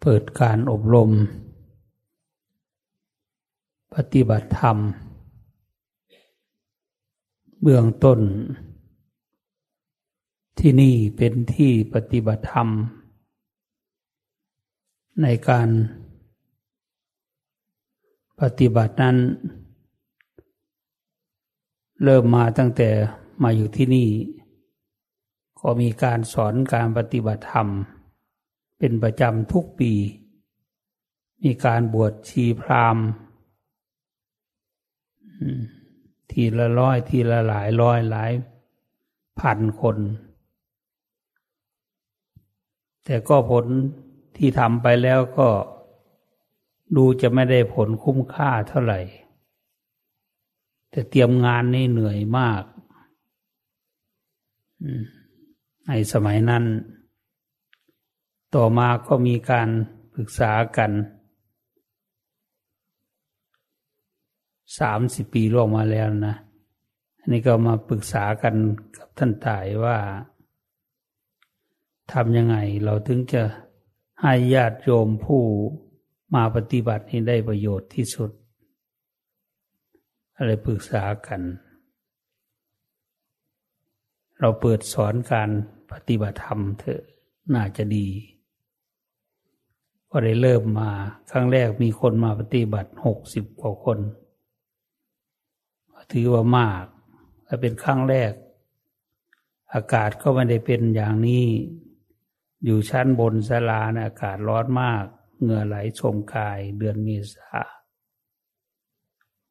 เปิดการอบรม ปฏิบัติธรรม เบื้องต้น ที่นี่เป็นที่ปฏิบัติธรรม ในการปฏิบัตินั้น เริ่มมาตั้งแต่มาอยู่ที่นี่ ก็มีการสอนการปฏิบัติธรรม เป็นประจำทุกปี มีการบวชชีพรามทีละร้อยทีละหลายร้อยหลายพันคน แต่ก็ผลที่ทำไปแล้วก็ดูจะไม่ได้ผลคุ้มค่าเท่าไหร่ แต่เตรียมงานนี่เหนื่อยมากในสมัยนั้น ต่อมาก็มีการปรึกษากันสามสิบปีล่วงมาแล้วนะอันนี้ก็มาปรึกษากันกับท่านตายว่าทำยังไงเราถึงจะให้ญาติโยมผู้มาปฏิบัติให้ได้ประโยชน์ที่สุด อะไรปรึกษากัน เราเปิดสอนการปฏิบัติธรรมเถอะน่าจะดี ก็ได้เริ่มมาครั้งแรกมีคนมาปฏิบัติหกสิบกว่าคน ถือว่ามากและเป็นครั้งแรก อากาศก็ไม่ได้เป็นอย่างนี้ อยู่ชั้นบนศาลานะอากาศร้อนมาก เหงื่อไหลชมกายเดือนเมษา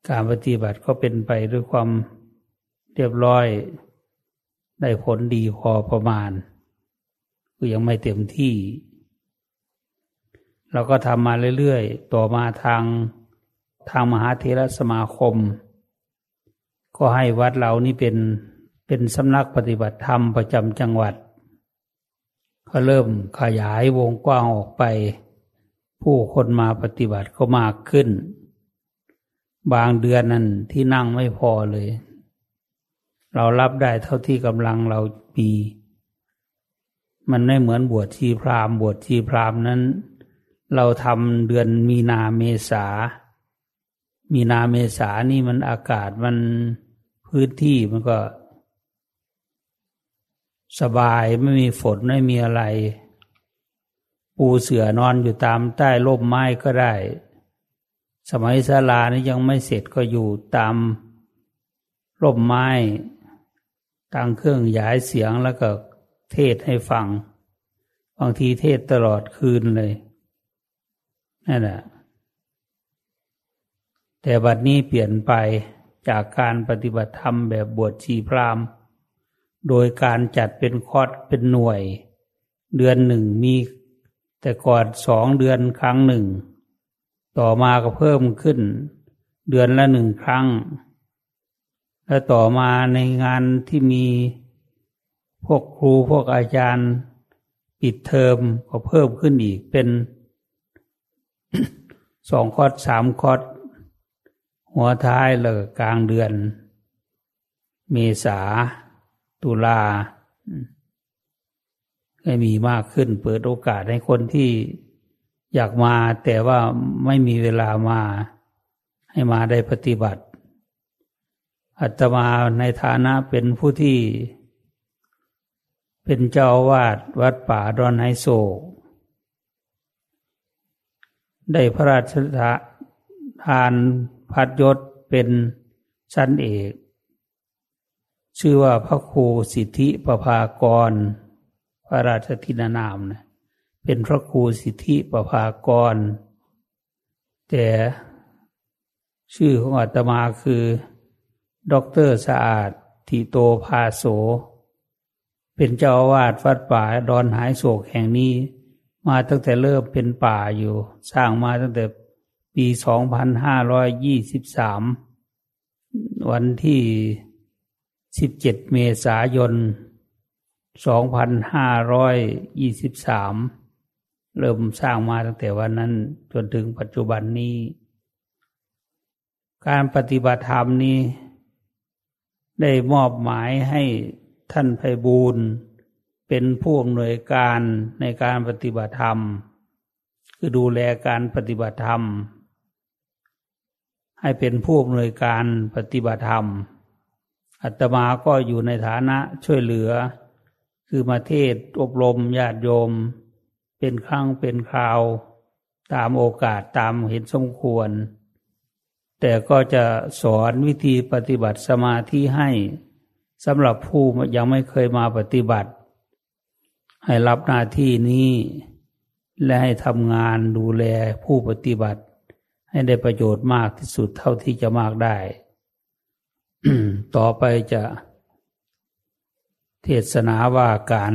การปฏิบัติก็เป็นไปด้วยความเรียบร้อย ได้ผลดีพอประมาณ ก็ยังไม่เต็มที่ เราก็ทำมาเรื่อยๆ ต่อมาทางทางมหาเทรสมาคม ก็ให้วัดเรานี่เป็นเป็นสำนักปฏิบัติธรรมประจำจังหวัด ก็เริ่มขยายวงกว้างออกไป ผู้คนมาปฏิบัติก็มากขึ้น บางเดือนนั้นที่นั่งไม่พอเลย เรารับได้เท่าที่กำลังเรามีมันไม่เหมือนบวชชีพรามบวชชีพรามนั้น เราทำเดือนมีนาเมษา มีนาเมษานี่มันอากาศมันพื้นที่มันก็ สบายไม่มีฝนไม่มีอะไร ปูเสือนอนอยู่ตามใต้ร่มไม้ก็ได้ สมัยศาลานี่ยังไม่เสร็จก็อยู่ตามร่มไม้ตั้งเครื่องย้ายเสียงแล้วก็เทศให้ฟัง บางทีเทศตลอดคืนเลย นั่นแหละแต่บัดนี้เปลี่ยนไปจากการปฏิบัติธรรมแบบบวชชีพรามโดยการจัดเป็นคอร์สเป็นหน่วย เดือนหนึ่งมีแต่ก่อนสองเดือนครั้งหนึ่ง ต่อมาก็เพิ่มขึ้น เดือนละหนึ่งครั้ง และต่อมาในงานที่มีพวกครูพวกอาจารย์ปิดเทอมก็เพิ่มขึ้นอีกเป็น สองคอดสามคอดหัวท้ายเลยกลางเดือน เมษาตุลาให้มีมากขึ้น เปิดโอกาสให้คนที่อยากมาแต่ว่าไม่มีเวลามา ให้มาได้ปฏิบัติ อัตมาในฐานะเป็นผู้ที่ เป็นเจ้าวาดวัดป่าดอนไฮโศก ได้พระราชทานพัดยศเป็นชั้นเอก ชื่อว่าพระครูสิทธิประภากร พระราชทินานามนะเป็นพระครูสิทธิประภากร แต่ชื่อของอาตมาคือด็อกเตอร์สะอาดทิโตภาโส เป็นเจ้าอาวาสวัดป่าดอนหายโศกแห่งนี้ มาตั้งแต่เริ่มเป็นป่าอยู่ สร้างมาตั้งแต่ปีสองพันห้าร้อยยี่สิบสามวันที่สิบเจ็ดเมษายนสองพันห้าร้อยยี่สิบสามเริ่มสร้างมาตั้งแต่วันนั้นจนถึงปัจจุบันนี้ การปฏิบัติธรรมนี้ ได้มอบหมายให้ท่านไพบูรณ์ เป็นผู้อำนวยการในการปฏิบัติธรรม คือดูแลการปฏิบัติธรรม ให้เป็นผู้อำนวยการปฏิบัติธรรมอาตมาก็อยู่ในฐานะช่วยเหลือ คือมาเทศอบรมญาติโยม เป็นครั้งเป็นคราว ตามโอกาสตามเห็นสมควร แต่ก็จะสอนวิธีปฏิบัติสมาธิให้สำหรับผู้ยังไม่เคยมาปฏิบัติ ให้รับหน้าที่นี้ และให้ทำงานดูแลผู้ปฏิบัติ ให้ได้ประโยชน์มากที่สุดเท่าที่จะมากได้ ต่อไปจะ เทศนาว่าการ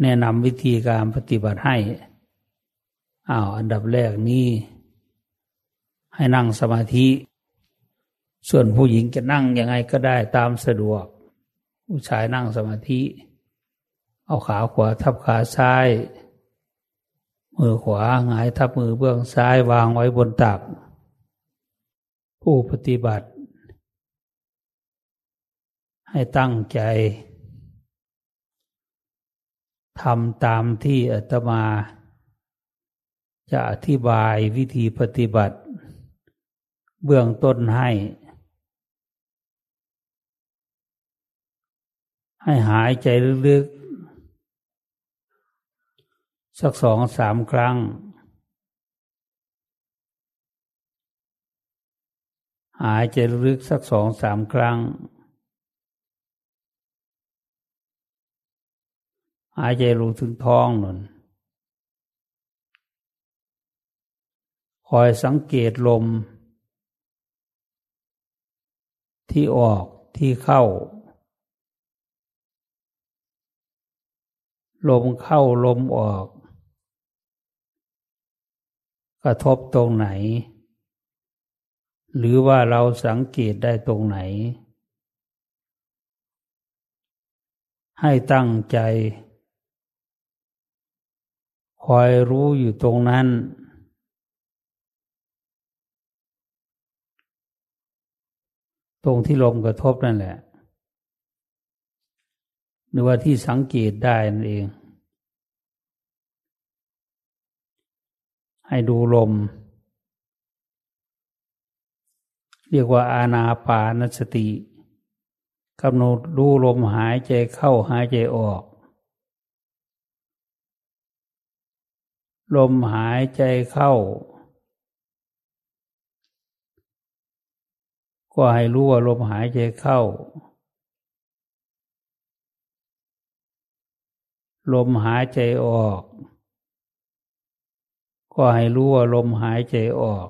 แนะนำวิธีการปฏิบัติให้อ้าวอันดับแรกนี้ ให้นั่งสมาธิ ส่วนผู้หญิงจะนั่งยังไงก็ได้ตามสะดวก ผู้ชายนั่งสมาธิ เอาขาขวาทับขาซ้าย มือขวาหงายทับมือเบื้องซ้ายวางไว้บนตัก ผู้ปฏิบัติ ให้ตั้งใจทำตามที่อาตมา จะอธิบายวิธีปฏิบัติ เบื้องต้นให้ ให้หายใจลึกๆ สักสองสามครั้ง หายใจลึกสักสองสามครั้ง หายใจลงถึงท้องนั่นคอยสังเกตลม ที่ออกที่เข้า ลมเข้าลมออก กระทบตรงไหน หรือว่าเราสังเกตได้ตรงไหน ให้ตั้งใจ คอยรู้อยู่ตรงนั้น ตรงที่ลมกระทบนั่นแหละ หรือว่าที่สังเกตได้นั่นเอง ให้ดูลม เรียกว่าอาณาปานสติกำหนดดูลมหายใจเข้าหายใจออก ลมหายใจเข้า ก็ให้รู้ว่าลมหายใจเข้า ลมหายใจออก ก็ให้รู้ว่าลมหายใจออก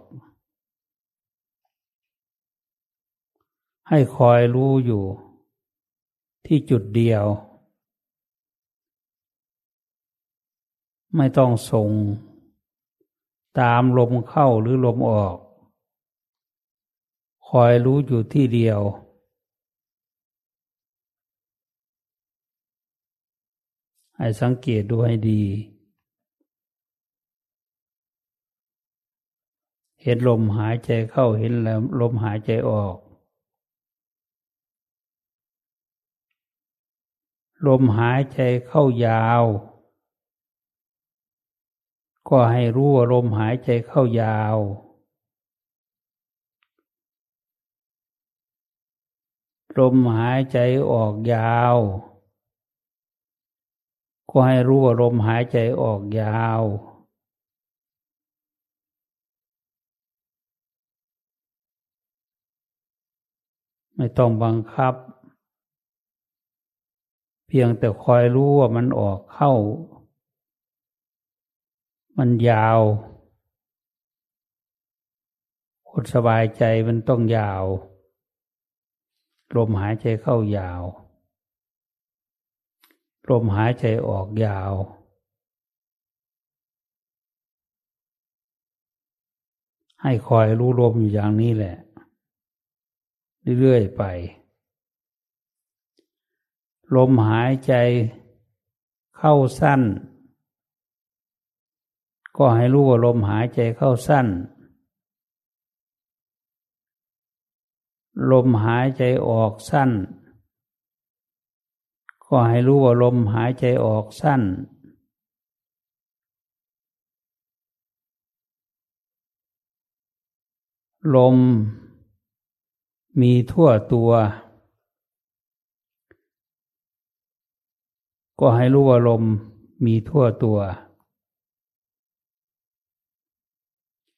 ให้คอยรู้อยู่ ที่จุดเดียว ไม่ต้องส่ง ตามลมเข้าหรือลมออก คอยรู้อยู่ที่เดียวให้สังเกตดูให้ดี เห็นลมหายใจเข้าเห็นแล้วลมหายใจออก ลมหายใจเข้ายาว ก็ให้รู้ว่าลมหายใจเข้ายาว ลมหายใจออกยาว ก็ให้รู้ว่าลมหายใจออกยาว ไม่ต้องบังคับ เพียงแต่คอยรู้ว่ามันออกเข้า มันยาวคนสบายใจมันต้องยาว ลมหายใจเข้ายาว ลมหายใจออกยาว ให้คอยรู้ลมอยู่อย่างนี้แหละ เรื่อยๆไป ลมหายใจเข้าสั้น ก็ให้รู้ว่าลมหายใจเข้าสั้น ลมหายใจออกสั้น ก็ก็ให้รู้ว่าลมหายใจออกสั้นลม มีทั่วตัว ก็ให้รู้ว่าลมมีทั่วตัว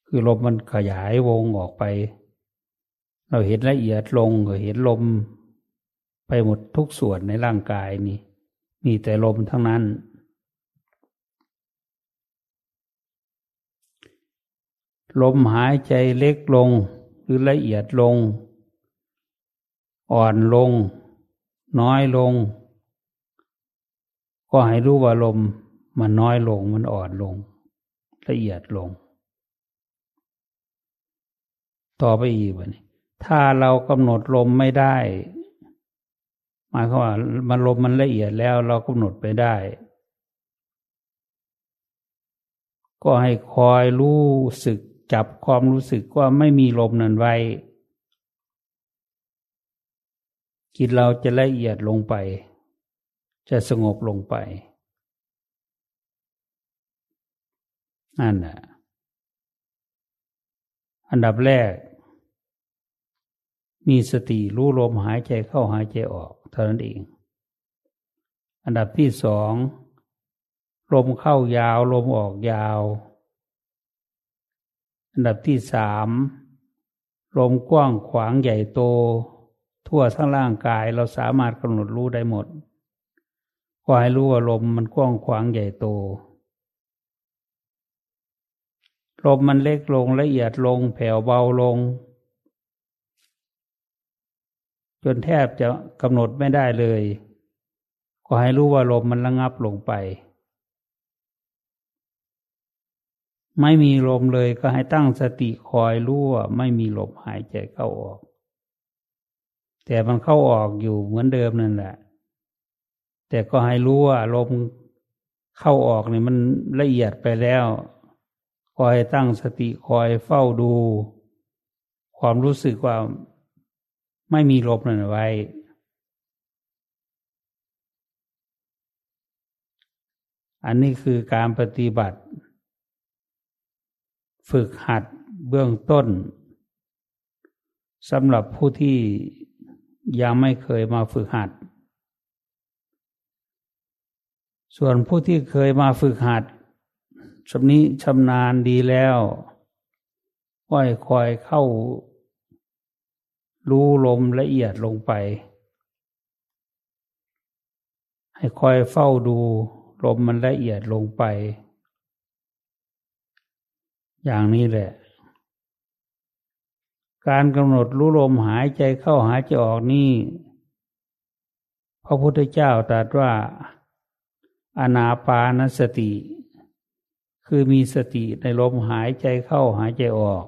คือลมมันขยายวงออกไป เราเห็นละเอียดลงก็เห็นลม ไปหมดทุกส่วนในร่างกายนี่ มีแต่ลมทั้งนั้น ลมหายใจเล็กลง หรือละเอียดลง อ่อนลง น้อยลง ก็ให้รู้ว่าลมมันน้อยลงมันอ่อนลง ละเอียดลง ต่อไปอีกวันนี้ถ้าเรากำหนดลมไม่ได้ หมายความว่ามันลมมันละเอียดแล้วเรากำหนดไปได้ ก็ให้คอยรู้สึกจับความรู้สึกว่าไม่มีลมนั้นไว้ จิตเราจะละเอียดลงไป จะสงบลงไป นั่นแหละอันดับแรก มีสติรู้ลมหายใจเข้าหายใจออกเท่านั้นเอง อันดับที่สองลมเข้ายาว ลมออกยาว อันดับที่สามลมกว้างขวางใหญ่โต ทั่วทั้งร่างกายเราสามารถกำหนดรู้ได้หมดก็ให้รู้ว่าลมมันกว้างขวางใหญ่โต ลมมันเล็กลงละเอียดลงแผ่วเบาลง จนแทบจะกำหนดไม่ได้เลย ก็ให้รู้ว่าลมมันระงับลงไป ไม่มีลมเลยก็ให้ตั้งสติคอยรู้ว่าไม่มีลมหายใจเข้าออก แต่มันเข้าออกอยู่เหมือนเดิมนั่นแหละ แต่ก็ให้รู้ว่าลมเข้าออกนี่มันละเอียดไปแล้วคอยตั้งสติคอยเฝ้าดู ความรู้สึกว่าไม่มีลบนั่นไว้ อันนี้คือการปฏิบัติ ฝึกหัดเบื้องต้นสำหรับผู้ที่ ยังไม่เคยมาฝึกหัด ส่วนผู้ที่เคยมาฝึกหัดชำนี้ชำนาญดีแล้วค่อยคอยเข้า รู้ลมละเอียดลงไป ให้คอยเฝ้าดูลมมันละเอียดลงไป อย่างนี้แหละ การกำหนดรู้ลมหายใจเข้าหายใจออกนี่ พระพุทธเจ้าตรัสว่า อนาปานสติ คือมีสติในลมหายใจเข้าหายใจออก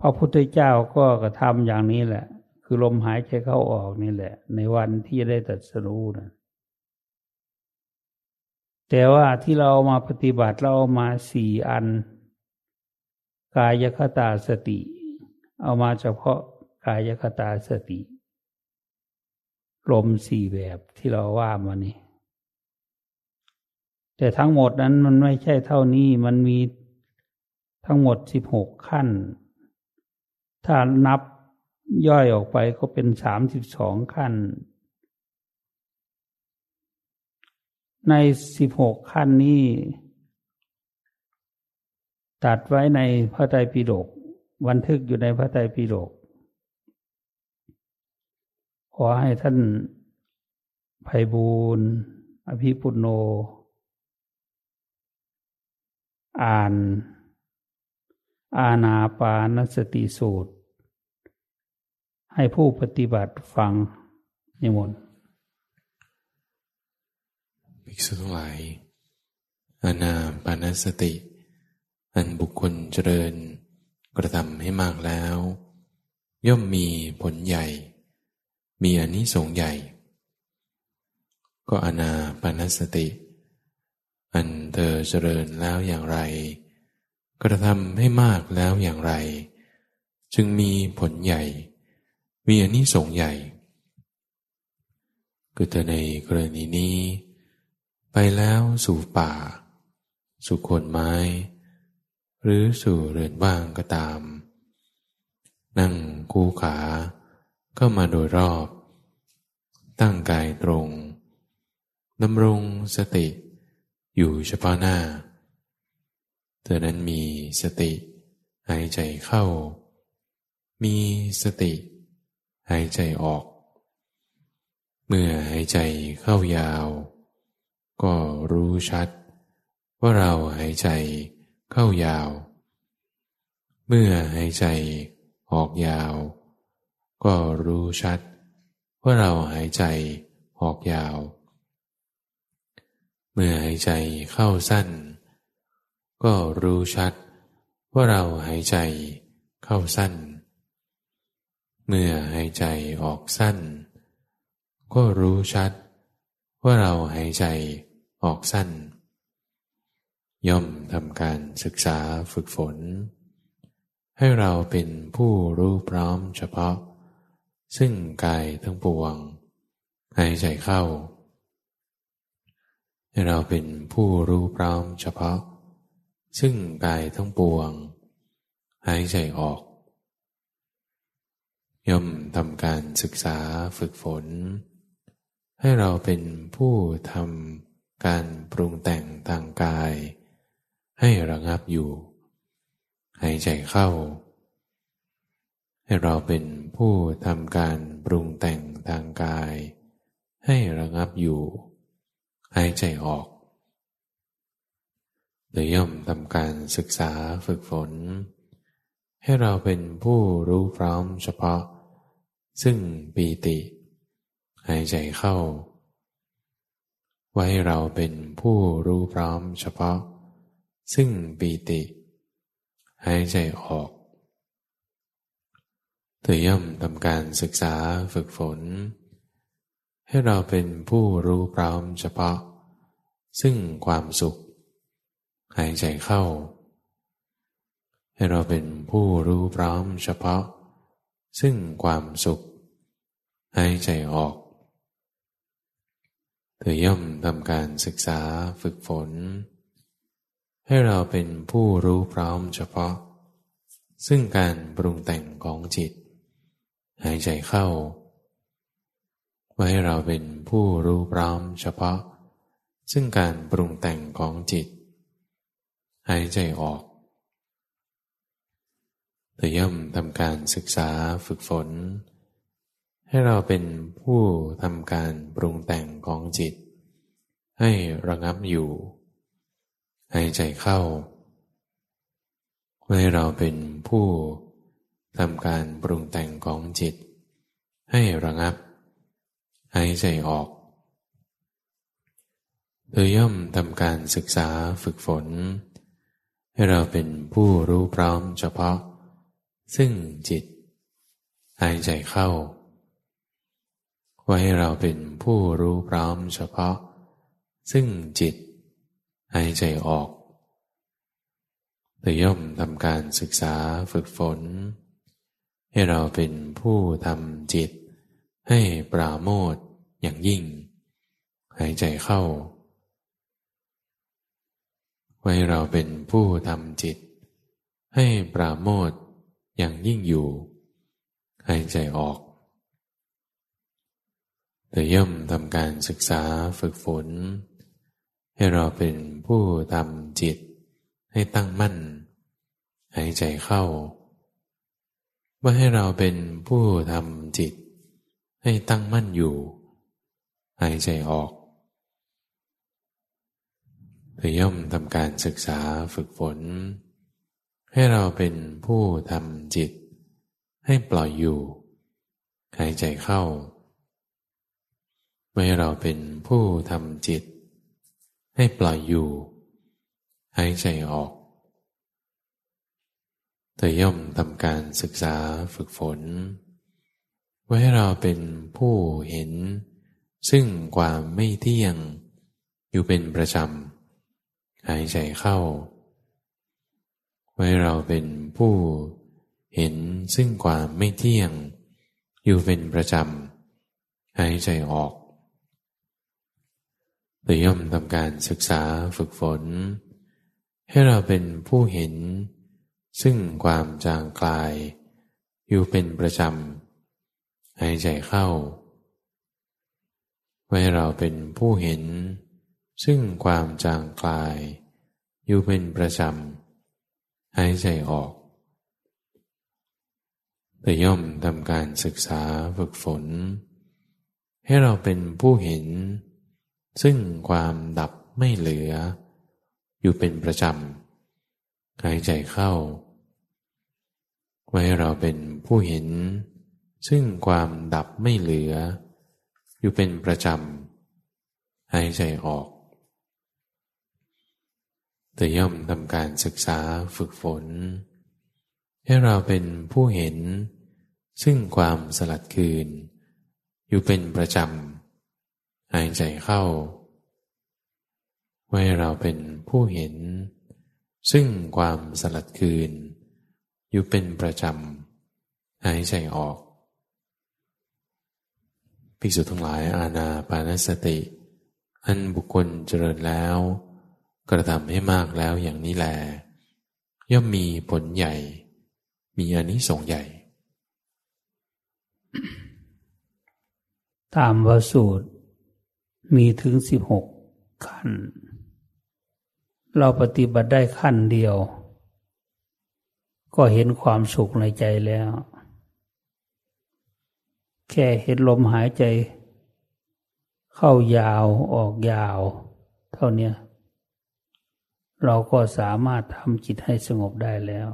พระพุทธเจ้าก็กระทำอย่างนี้แหละ คือลมหายใจเข้าออกนี่แหละ ในวันที่ได้ตัดสรู้นะแต่ว่าที่เรามาปฏิบัติเราเอามาสี่อัน กายคตาสติ เอามาเฉพาะกายคตาสติลมสี่แบบที่เราว่ามานี่แต่ทั้งหมดนั้นมันไม่ใช่เท่านี้มันมีทั้งหมดสิบหกขั้น ถ้านับย่อยออกไปก็เป็นสามสิบสองขั้น ในสิบหกขั้นนี้ ตัดไว้ในพระไตรปิฎกบันทึกอยู่ในพระไตรปิฎกขอให้ท่านไพบูรณ์อภิปุโน อ่าน อาณาปานสติสูตร ให้ผู้ปฏิบัติฟังนิมนต์ภิกษุทั้งหลายอาณาปานสติ อันบุคคลเจริญ กระทำให้มากแล้ว ย่อมมีผลใหญ่ มีอนิสงส์ใหญ่ ก็อาณาปานสติ อันเธอเจริญแล้วอย่างไร กระทำให้มากแล้วอย่างไร จึงมีผลใหญ่ มีอนิสงส์ใหญ่คือเธอในกรณีนี้ ไปแล้วสู่ป่า สู่โคนไม้ หรือสู่เรือนว่างก็ตาม นั่งคู่ขาเข้ามาโดยรอบ ตั้งกายตรงดำรงสติอยู่เฉพาะหน้า เธอนั้นมีสติหายใจเข้า มีสติหายใจออก เมื่อหายใจเข้ายาว ก็รู้ชัดว่าเราหายใจ เข้ายาว เมื่อหายใจออกยาว ก็รู้ชัด ว่าเราหายใจออกยาว เมื่อหายใจเข้าสั้น ก็รู้ชัด ว่าเราหายใจเข้าสั้น เมื่อหายใจออกสั้น ก็รู้ชัด ว่าเราหายใจออกสั้น ย่อมทำการศึกษาฝึกฝน ให้เราเป็นผู้รู้พร้อมเฉพาะ ซึ่งกายทั้งปวงหายใจเข้า ให้เราเป็นผู้รู้พร้อมเฉพาะ ซึ่งกายทั้งปวงหายใจออก ย่อมทำการศึกษาฝึกฝน ให้เราเป็นผู้ทำการปรุงแต่งทางกาย ให้ระงับอยู่ หายใจเข้า ให้เราเป็นผู้ทำการปรุงแต่งทางกาย ให้ระงับอยู่ หายใจออกโดยย่อมทำการศึกษาฝึกฝน ให้เราเป็นผู้รู้พร้อมเฉพาะ ซึ่งปีติ หายใจเข้า ไว้เราเป็นผู้รู้พร้อมเฉพาะ ซึ่งปีติ หายใจออก เธอย่อมทำการศึกษาฝึกฝน ให้เราเป็นผู้รู้พร้อมเฉพาะ ซึ่งความสุข หายใจเข้า ให้เราเป็นผู้รู้พร้อมเฉพาะ ซึ่งความสุข หายใจออก เธอย่อมทำการศึกษาฝึกฝน ให้เราเป็นผู้รู้พร้อมเฉพาะ ซึ่งการปรุงแต่งของจิต หายใจเข้าไว้ให้เราเป็นผู้รู้พร้อมเฉพาะ ซึ่งการปรุงแต่งของจิต หายใจออกเธอย่อมทำการศึกษาฝึกฝน ให้เราเป็นผู้ทำการปรุงแต่งของจิต ให้ระงับอยู่ หายใจเข้าให้เราเป็นผู้ทำการปรุงแต่งของจิต ให้ระงับหายใจออกโดยย่อมทำการศึกษาฝึกฝน ให้เราเป็นผู้รู้พร้อมเฉพาะ ซึ่งจิต หายใจเข้าไว้ให้เราเป็นผู้รู้พร้อมเฉพาะ ซึ่งจิต หายใจออกโดยย่อมทำการศึกษาฝึกฝน ให้เราเป็นผู้ทำจิต ให้ปราโมทอย่างยิ่ง หายใจเข้า ไว้เราเป็นผู้ทำจิต ให้ปราโมทอย่างยิ่งอยู่ หายใจออกแต่ย่อมทำการศึกษาฝึกฝน ให้เราเป็นผู้ทำจิตให้ตั้งมั่น หายใจเข้า ว่าให้เราเป็นผู้ทำจิต ให้ตั้งมั่นอยู่ หายใจออกแต่ย่อมทำการศึกษาฝึกฝน ให้เราเป็นผู้ทำจิต ให้ปล่อยอยู่ หายใจเข้าให้เราเป็นผู้ทำจิต ให้ปล่อยอยู่ หายใจออก เธอย่อมทำการศึกษาฝึกฝน ไว้ให้เราเป็นผู้เห็น ซึ่งความไม่เที่ยง อยู่เป็นประจำ หายใจเข้า ไว้เราเป็นผู้เห็นซึ่งความไม่เที่ยง อยู่เป็นประจำ หายใจออก โดยย่อมทำการศึกษาฝึกฝน ให้เราเป็นผู้เห็น ซึ่งความจางคลาย อยู่เป็นประจำหายใจเข้า ไว้เราเป็นผู้เห็น ซึ่งความจางคลาย อยู่เป็นประจำหายใจออกแต่ย่อมทำการศึกษาฝึกฝน ให้เราเป็นผู้เห็น ซึ่งความดับไม่เหลือ อยู่เป็นประจำหายใจเข้า ไว้เราเป็นผู้เห็น ซึ่งความดับไม่เหลือ อยู่เป็นประจำหายใจออกแต่ย่อมทำการศึกษาฝึกฝน ให้เราเป็นผู้เห็น ซึ่งความสลัดคืน อยู่เป็นประจำ หายใจเข้า ไว้เราเป็นผู้เห็น ซึ่งความสลัดคืน อยู่เป็นประจำ หายใจออกภิกษุทั้งหลายอาณาปานสติ อันบุคคลเจริญแล้ว กระทำให้มากแล้วอย่างนี้แล ย่อมมีผลใหญ่ มีอนิสงส์ใหญ่ ตามวสูตร มีถึงสิบหกขั้น เราปฏิบัติได้ขั้นเดียว ก็เห็นความสุขในใจแล้ว แค่เห็นลมหายใจ เข้ายาวออกยาว เท่านี้เราก็สามารถทำจิตให้สงบได้แล้ว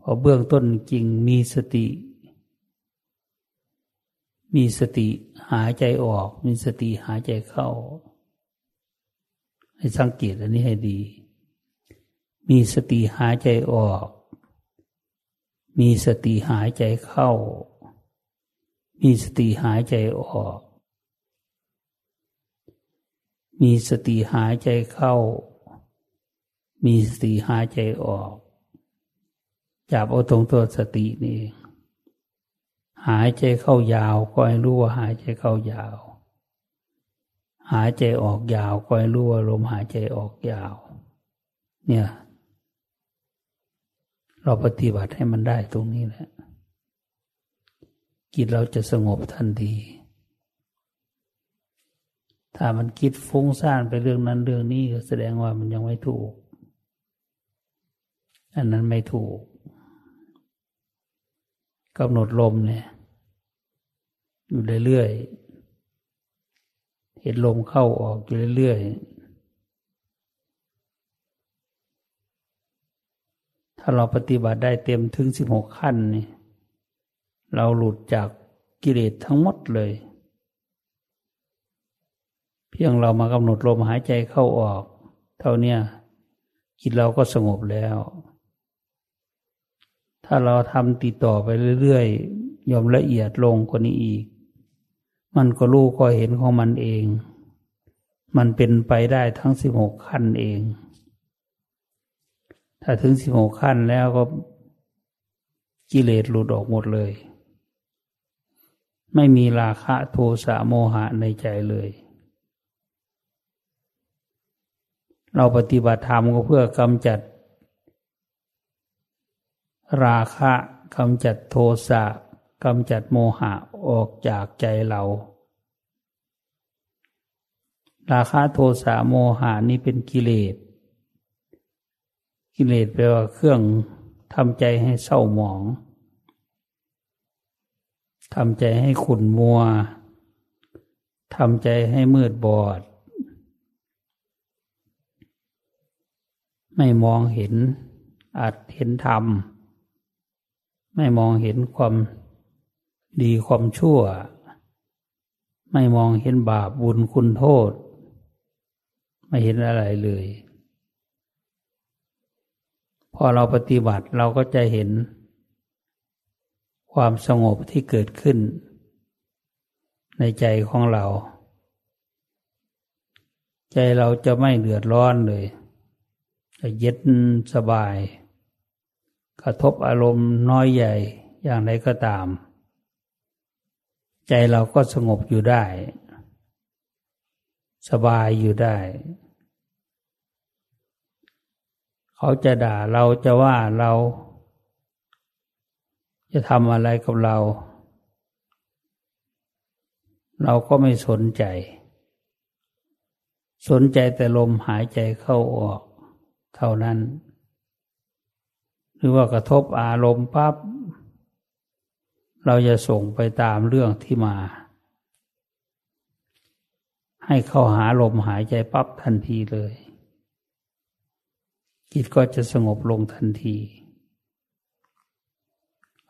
พอเบื้องต้นจริงมีสติ มีสติหายใจออก มีสติหายใจเข้า ให้สังเกตอันนี้ให้ดี มีสติหายใจออก มีสติหายใจเข้า มีสติหายใจออก มีสติหายใจเข้า มีสติหายใจออกจับเอาตรงตัวสตินี่ หายใจเข้ายาวก็ให้รู้ว่าหายใจเข้ายาว หายใจออกยาวก็ให้รู้ว่าลมหายใจออกยาว เนี่ย เราปฏิบัติให้มันได้ตรงนี้แหละจิตเราจะสงบทันที ถ้ามันคิดฟุ้งซ่านไปเรื่องนั้นเรื่องนี้ก็แสดงว่ามันยังไม่ถูก อันนั้นไม่ถูก กำหนดลมเนี่ย อยู่เรื่อยๆเห็นลมเข้าออกอยู่เรื่อยๆถ้าเราปฏิบัติได้เต็มถึงสิบหกขั้นนี่เราหลุดจากกิเลสทั้งหมดเลย เพียงเรามากำหนดลมหายใจเข้าออก เท่านี้จิตเราก็สงบแล้ว ถ้าเราทำติดต่อไปเรื่อยๆยอมละเอียดลงกว่านี้อีก มันก็รู้ก็เห็นของมันเอง มันเป็นไปได้ทั้งสิบหกขั้นเอง ถ้าถึงสิบหกขั้นแล้วก็กิเลสหลุดออกหมดเลย ไม่มีราคะโทสะโมหะในใจเลย เราปฏิบัติธรรมก็เพื่อกำจัด ราคะกำจัดโทสะกำจัดโมหะออกจากใจเรา ราคะโทสะโมหะนี่เป็นกิเลส กิเลสแปลว่าเครื่องทำใจให้เศร้าหมองทำใจให้ขุ่นมัว ทำใจให้มืดบอด ไม่มองเห็นอาจเห็นธรรม ไม่มองเห็นความดีความชั่ว ไม่มองเห็นบาปบุญคุณโทษ ไม่เห็นอะไรเลย พอเราปฏิบัติเราก็จะเห็น ความสงบที่เกิดขึ้น ในใจของเรา ใจเราจะไม่เดือดร้อนเลย จะเย็นสบาย กระทบอารมณ์น้อยใหญ่อย่างไรก็ตาม ใจเราก็สงบอยู่ได้ สบายอยู่ได้ เขาจะด่าเราจะว่าเรา จะทำอะไรกับเรา เราก็ไม่สนใจ สนใจแต่ลมหายใจเข้าออก เท่านั้น รือว่ากระทบอารมณ์ปับ๊บเราจะส่งไปตามเรื่องที่มา ให้เข้าหาลมหายใจปั๊บทันทีเลย จิตก็จะสงบลงทันที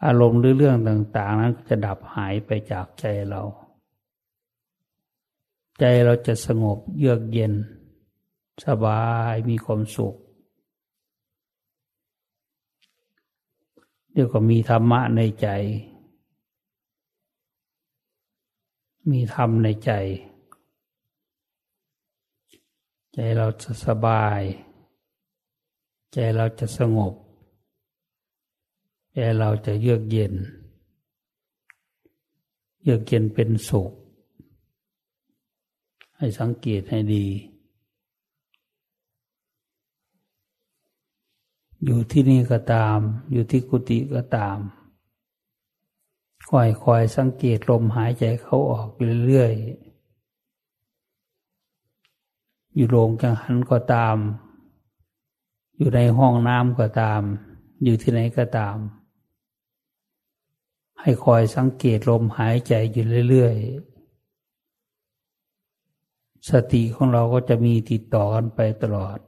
อารมณ์หรือเรื่องต่าง ๆ นั้นจะดับหายไปจากใจเรา ใจเราจะสงบเยือกเย็น สบายมีความสุข เดี๋ยวก็มีธรรมะในใจ มีธรรมในใจ ใจเราจะสบาย ใจเราจะสงบ ใจเราจะเยือกเย็น เยือกเย็นเป็นสุข ให้สังเกตให้ดี อยู่ที่นี่ก็ตาม อยู่ที่กุฏิก็ตามคอยคอยสังเกตลมหายใจเขาออกเรื่อยๆอยู่โรงจังหันก็ตาม อยู่ในห้องน้ำก็ตาม อยู่ที่ไหนก็ตาม ให้คอยสังเกตลมหายใจอยู่เรื่อยๆสติของเราก็จะมีติดต่อกันไปตลอด